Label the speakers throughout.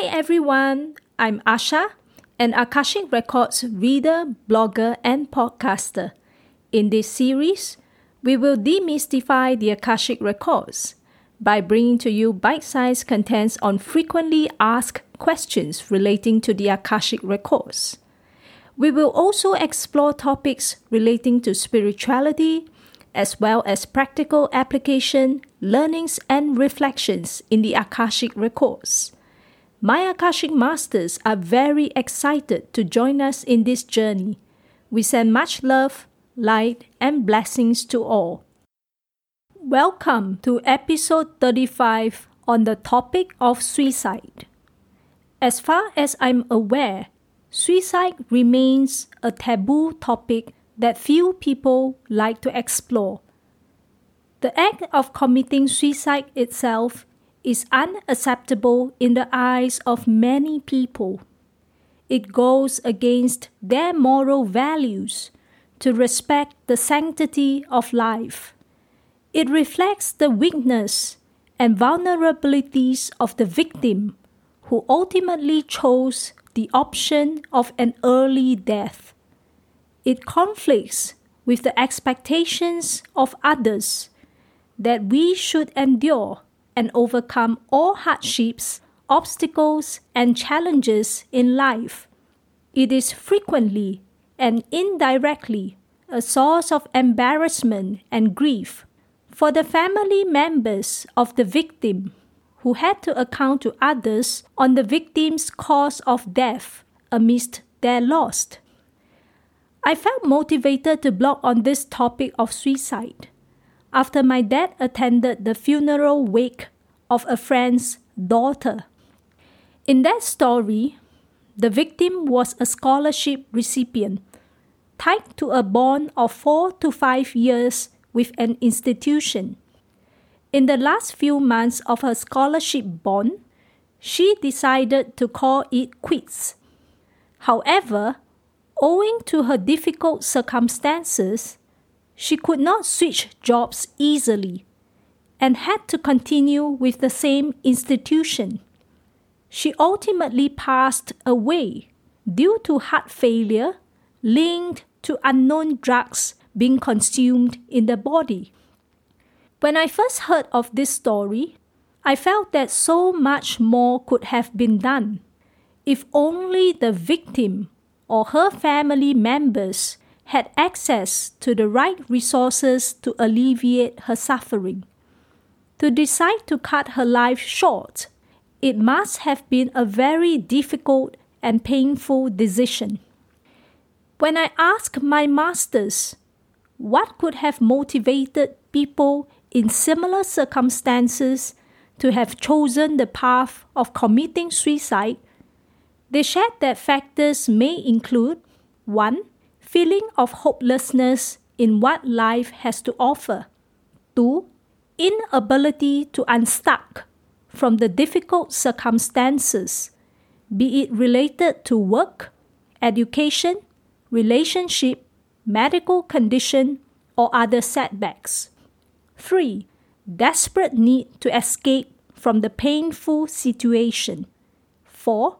Speaker 1: Hi everyone, I'm Asha, an Akashic Records reader, blogger, and podcaster. In this series, we will demystify the Akashic Records by bringing to you bite sized contents on frequently asked questions relating to the Akashic Records. We will also explore topics relating to spirituality, as well as practical application, learnings, and reflections in the Akashic Records. My Akashic Masters are very excited to join us in this journey. We send much love, light, and blessings to all. Welcome to episode 35 on the topic of suicide. As far as I'm aware, suicide remains a taboo topic that few people like to explore. The act of committing suicide itself is unacceptable in the eyes of many people. It goes against their moral values to respect the sanctity of life. It reflects the weakness and vulnerabilities of the victim who ultimately chose the option of an early death. It conflicts with the expectations of others that we should endure and overcome all hardships, obstacles, and challenges in life. It is frequently and indirectly a source of embarrassment and grief for the family members of the victim who had to account to others on the victim's cause of death amidst their loss. I felt motivated to blog on this topic of suicide after my dad attended the funeral wake of a friend's daughter. In that story, the victim was a scholarship recipient tied to a bond of four to five years with an institution. In the last few months of her scholarship bond, she decided to call it quits. However, owing to her difficult circumstances, she could not switch jobs easily and had to continue with the same institution. She ultimately passed away due to heart failure linked to unknown drugs being consumed in the body. When I first heard of this story, I felt that so much more could have been done if only the victim or her family members had access to the right resources to alleviate her suffering. To decide to cut her life short, it must have been a very difficult and painful decision. When I asked my masters what could have motivated people in similar circumstances to have chosen the path of committing suicide, they shared that factors may include 1. Feeling of hopelessness in what life has to offer, 2. Inability to unstuck from the difficult circumstances, be it related to work, education, relationship, medical condition, or other setbacks. 3. Desperate need to escape from the painful situation. 4.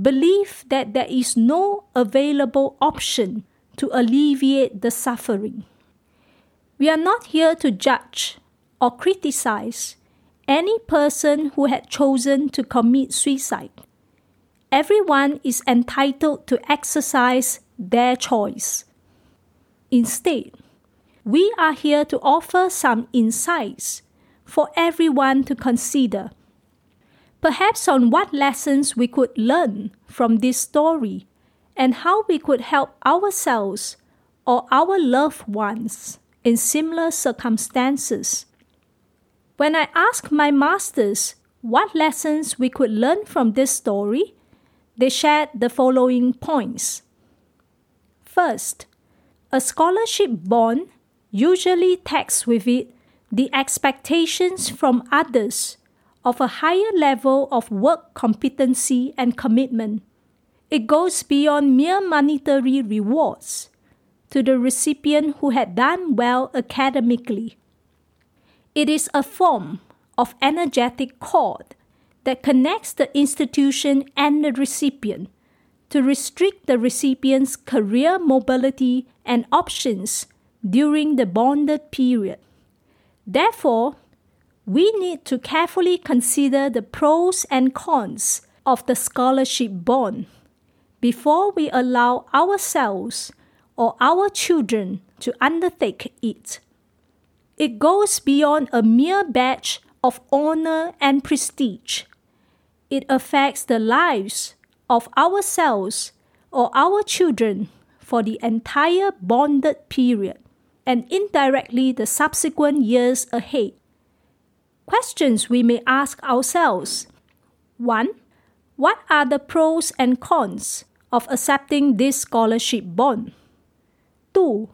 Speaker 1: Belief that there is no available option to alleviate the suffering. We are not here to judge or criticize any person who had chosen to commit suicide. Everyone is entitled to exercise their choice. Instead, we are here to offer some insights for everyone to consider. Perhaps on what lessons we could learn from this story and how we could help ourselves or our loved ones in similar circumstances. When I asked my masters what lessons we could learn from this story, they shared the following points. First, a scholarship bond usually takes with it the expectations from others of a higher level of work competency and commitment. It goes beyond mere monetary rewards to the recipient who had done well academically. It is a form of energetic cord that connects the institution and the recipient to restrict the recipient's career mobility and options during the bonded period. Therefore, we need to carefully consider the pros and cons of the scholarship bond before we allow ourselves or our children to undertake it. It goes beyond a mere badge of honor and prestige. It affects the lives of ourselves or our children for the entire bonded period and indirectly the subsequent years ahead. Questions we may ask ourselves 1. What are the pros and cons of accepting this scholarship bond? 2.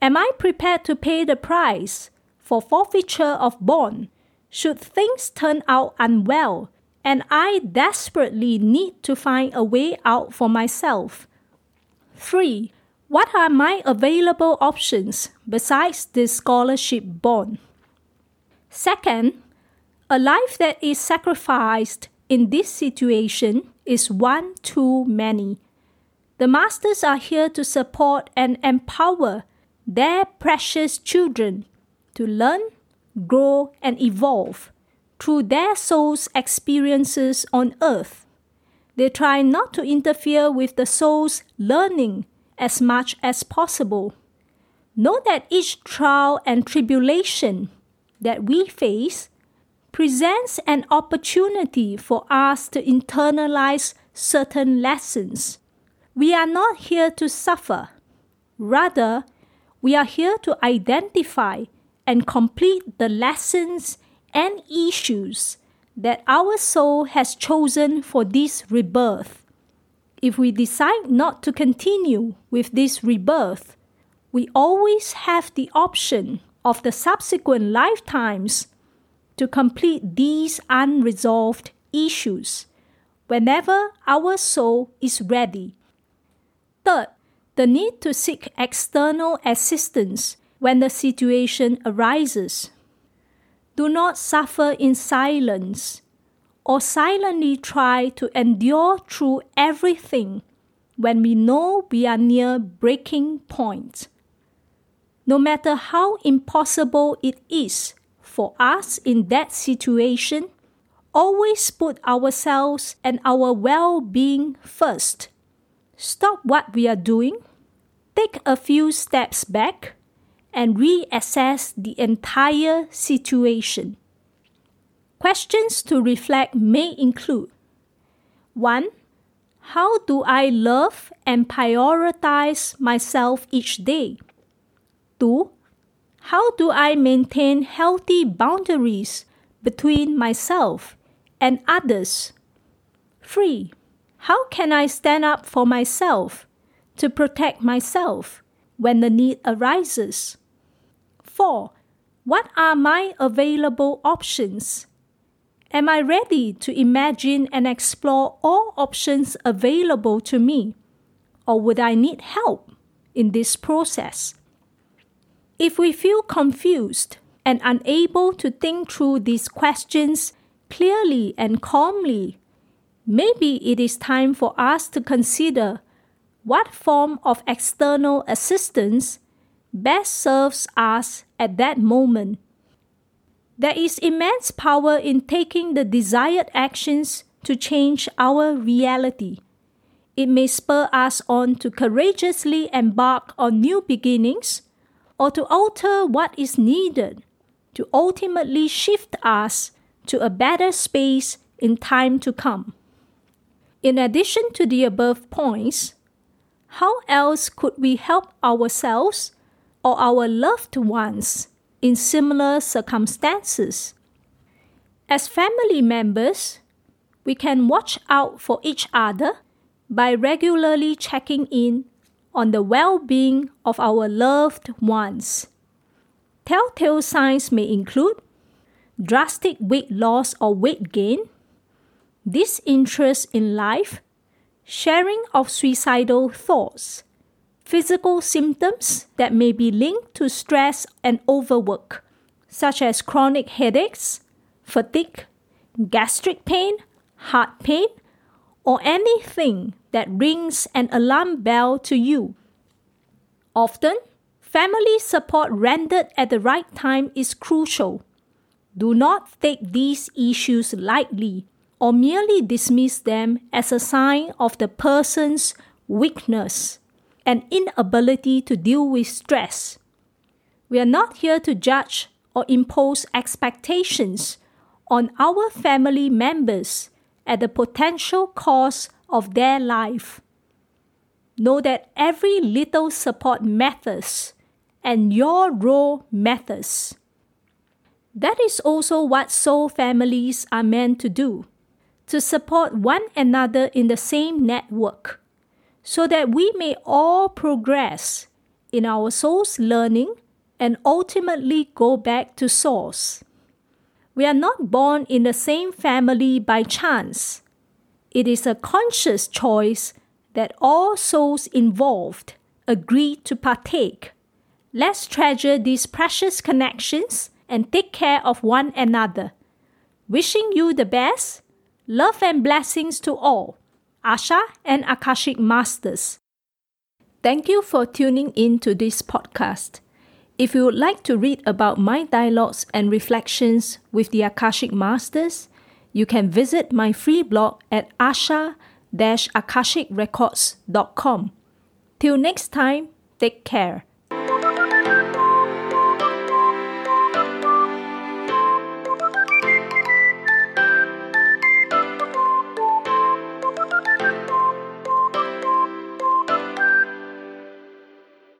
Speaker 1: Am I prepared to pay the price for forfeiture of bond should things turn out unwell and I desperately need to find a way out for myself? 3. What are my available options besides this scholarship bond? Second, a life that is sacrificed in this situation is one too many. The masters are here to support and empower their precious children to learn, grow, and evolve through their soul's experiences on earth. They try not to interfere with the soul's learning as much as possible. Know that each trial and tribulation that we face presents an opportunity for us to internalize certain lessons. We are not here to suffer. Rather, we are here to identify and complete the lessons and issues that our soul has chosen for this rebirth. If we decide not to continue with this rebirth, we always have the option of the subsequent lifetimes to complete these unresolved issues whenever our soul is ready. Third, the need to seek external assistance when the situation arises. Do not suffer in silence or silently try to endure through everything when we know we are near breaking point. No matter how impossible it is for us in that situation, always put ourselves and our well being first. Stop what we are doing, take a few steps back, and reassess the entire situation. Questions to reflect may include 1. How do I love and prioritize myself each day? 2. How do I maintain healthy boundaries between myself and others? 3. How can I stand up for myself to protect myself when the need arises? 4. What are my available options? Am I ready to imagine and explore all options available to me? Or would I need help in this process? If we feel confused and unable to think through these questions clearly and calmly, maybe it is time for us to consider what form of external assistance best serves us at that moment. There is immense power in taking the desired actions to change our reality. It may spur us on to courageously embark on new beginnings or to alter what is needed to ultimately shift us to a better space in time to come. In addition to the above points, how else could we help ourselves or our loved ones in similar circumstances. As family members, we can watch out for each other by regularly checking in on the well being of our loved ones. Telltale signs may include drastic weight loss or weight gain, disinterest in life, sharing of suicidal thoughts, physical symptoms that may be linked to stress and overwork, such as chronic headaches, fatigue, gastric pain, heart pain, or anything that rings an alarm bell to you. Often, family support rendered at the right time is crucial. Do not take these issues lightly or merely dismiss them as a sign of the person's weakness and inability to deal with stress. We are not here to judge or impose expectations on our family members at the potential cost of their life. Know that every little support matters and your role matters. That is also what soul families are meant to do to support one another in the same network so that we may all progress in our soul's learning and ultimately go back to source. We are not born in the same family by chance. It is a conscious choice that all souls involved agree to partake. Let's treasure these precious connections and take care of one another. Wishing you the best, love and blessings to all. Asha and Akashic Masters. Thank you for tuning in to this podcast. If you would like to read about my dialogues and reflections with the Akashic Masters, you can visit my free blog at asha-akashicrecords.com. Till next time, take care.